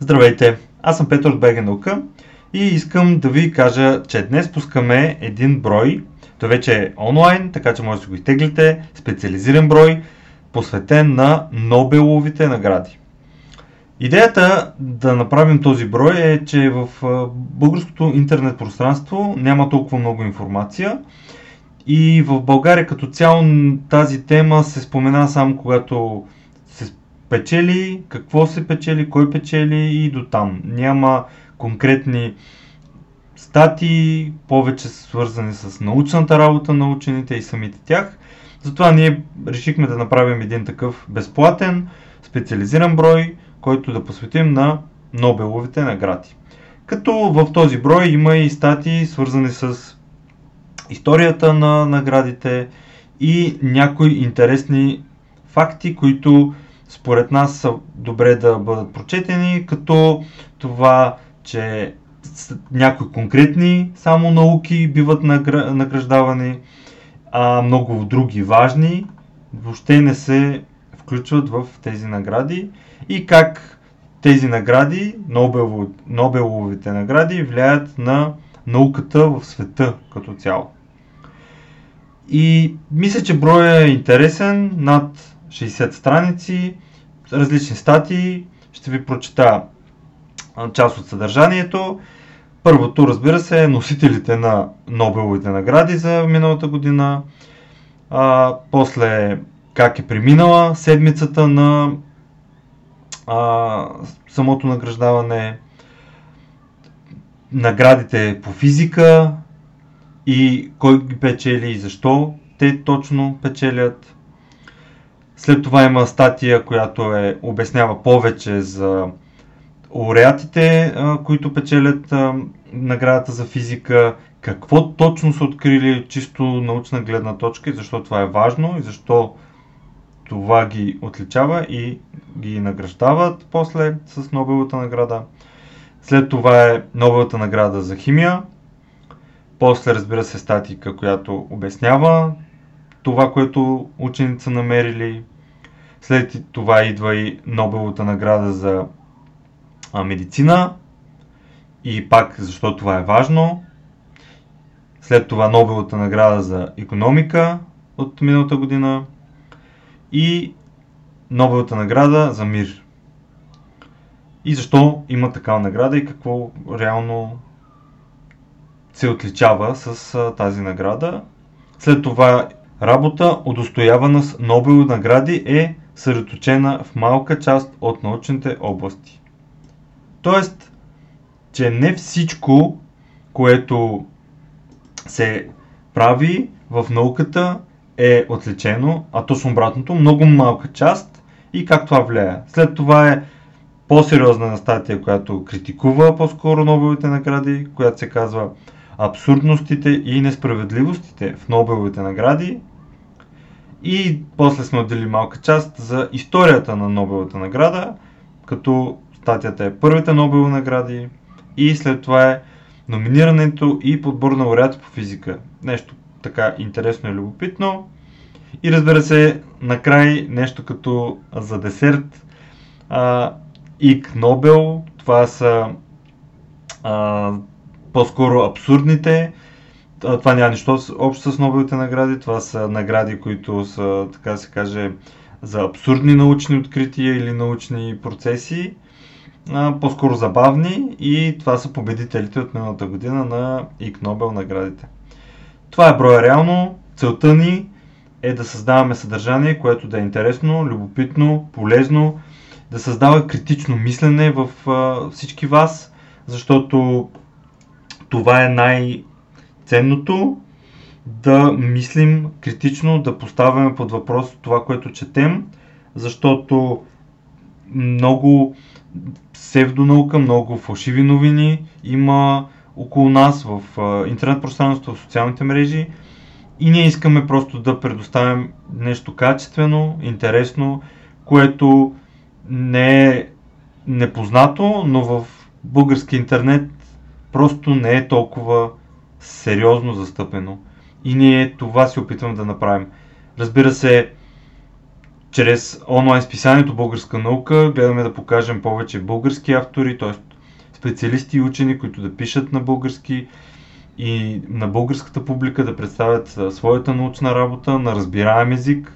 Здравейте, аз съм Петър от БГ Наука и искам да ви кажа, че днес пускаме един брой, той вече е онлайн, така че може да го изтеглите, специализиран брой, посветен на Нобеловите награди. Идеята да направим този брой е, че в българското интернет пространство няма толкова много информация и в България като цяло тази тема се спомена само когато се печели, какво се печели, кой печели и до там. Няма конкретни статии, повече свързани с научната работа на учените и самите тях. Затова ние решихме да направим един такъв безплатен, специализиран брой, който да посветим на Нобеловите награди. Като в този брой има и статии свързани с историята на наградите и някои интересни факти, които според нас са добре да бъдат прочетени, като това, че някои конкретни само науки биват награждавани, а много други важни въобще не се включват в тези награди и как тези награди, Нобелови, Нобеловите награди, влияят на науката в света като цяло. И мисля, че броя е интересен, над 60 страници, различни статии. Ще ви прочета част от съдържанието. Първото, разбира се, е носителите на Нобеловите награди за миналата година. А, после как е преминала седмицата на а, самото награждаване, наградите по физика и кой ги печели и защо те точно печелят. След това има статия, която е, обяснява повече за лауреатите, които печелят наградата за физика, какво точно са открили чисто научна гледна точка и защо това е важно и защо това ги отличава и ги награждават после с Нобеловата награда. След това е Нобеловата награда за химия. После разбира се статика, която обяснява това, което учените са намерили. След това идва и Нобеловата награда за медицина. И пак защо това е важно. След това Нобеловата награда за економика от миналата година и Нобелата награда за мир. И защо има такава награда и какво реално се отличава с тази награда. След това работа, удостоявана с Нобелови награди, е съсредоточена в малка част от научните области. Тоест, че не всичко, което се прави в науката е отличено, а точно обратното, много малка част и как това влияе. След това е по-сериозна статия, която критикува по-скоро Нобеловите награди, която се казва Абсурдностите и несправедливостите в Нобеловите награди. И после сме отдели малка част за историята на Нобеловата награда, като статията е първите Нобелови награди и след това е номинирането и подбор на лауреати по физика. Нещо така интересно и любопитно. И разбира се, накрай нещо като за десерт. А, Ик Нобел, това са а, по-скоро абсурдните. Това няма нищо общо с Нобелите награди. Това са награди, които са, така се каже, за абсурдни научни открития или научни процеси. По-скоро забавни и това са победителите от миналата година на Ик Нобел наградите. Това е броя реално. Целта ни е да създаваме съдържание, което да е интересно, любопитно, полезно, да създава критично мислене в а, всички вас, защото това е най-ценното да мислим критично, да поставяме под въпрос това, което четем, защото много псевдонаука, много фалшиви новини има около нас в интернет пространството, в социалните мрежи и ние искаме просто да предоставим нещо качествено, интересно, което не е непознато, но в български интернет просто не е толкова сериозно застъпено. И ние това се опитваме да направим. Разбира се, чрез онлайн списанието Българска наука гледаме да покажем повече български автори, т.е. специалисти и учени, които да пишат на български и на българската публика да представят своята научна работа на разбираем език.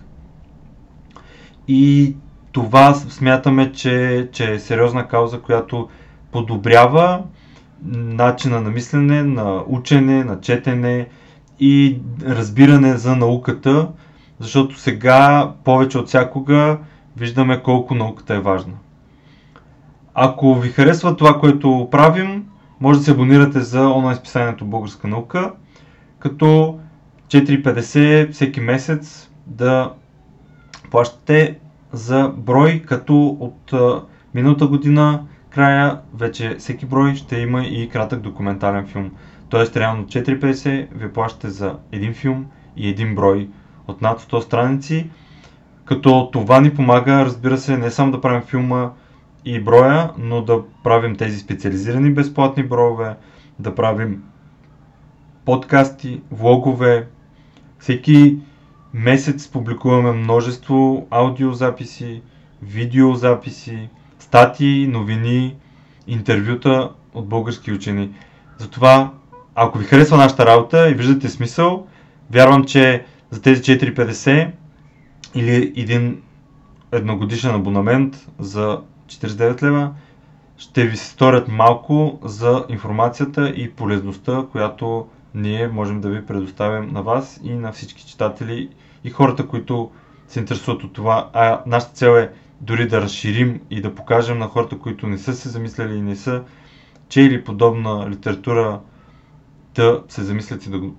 И това смятаме, че, че е сериозна кауза, която подобрява начина на мислене, на учене, на четене и разбиране за науката, защото сега повече от всякога виждаме колко науката е важна. Ако ви харесва това, което правим, може да се абонирате за онлайн списанието Българска наука, като 4,50 всеки месец да плащате за брой, като от миналата година края вече всеки брой ще има и кратък документален филм. Тоест реално 4,50 ви плащате за един филм и един брой от над 100 страници, като това ни помага, разбира се, не само да правим филма и броя, но да правим тези специализирани безплатни броеве, да правим подкасти, влогове. Всеки месец публикуваме множество аудиозаписи, видеозаписи, статии, новини, интервюта от български учени. Затова, ако ви харесва нашата работа и виждате смисъл, вярвам, че за тези 4,50 или един едногодишен абонамент за 49 лева ще ви се сторят малко за информацията и полезността, която ние можем да ви предоставим на вас и на всички читатели и хората, които се интересуват от това. А нашата цел е дори да разширим и да покажем на хората, които не са се замисляли и не са чели подобна литература, да се замислят и да го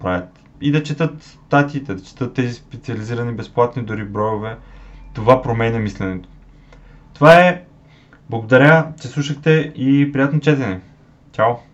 правят. И да четат статиите, да четат тези специализирани безплатни дори броеве. Това променя мисленето. Това е. Благодаря, че слушахте и приятно четене. Чао!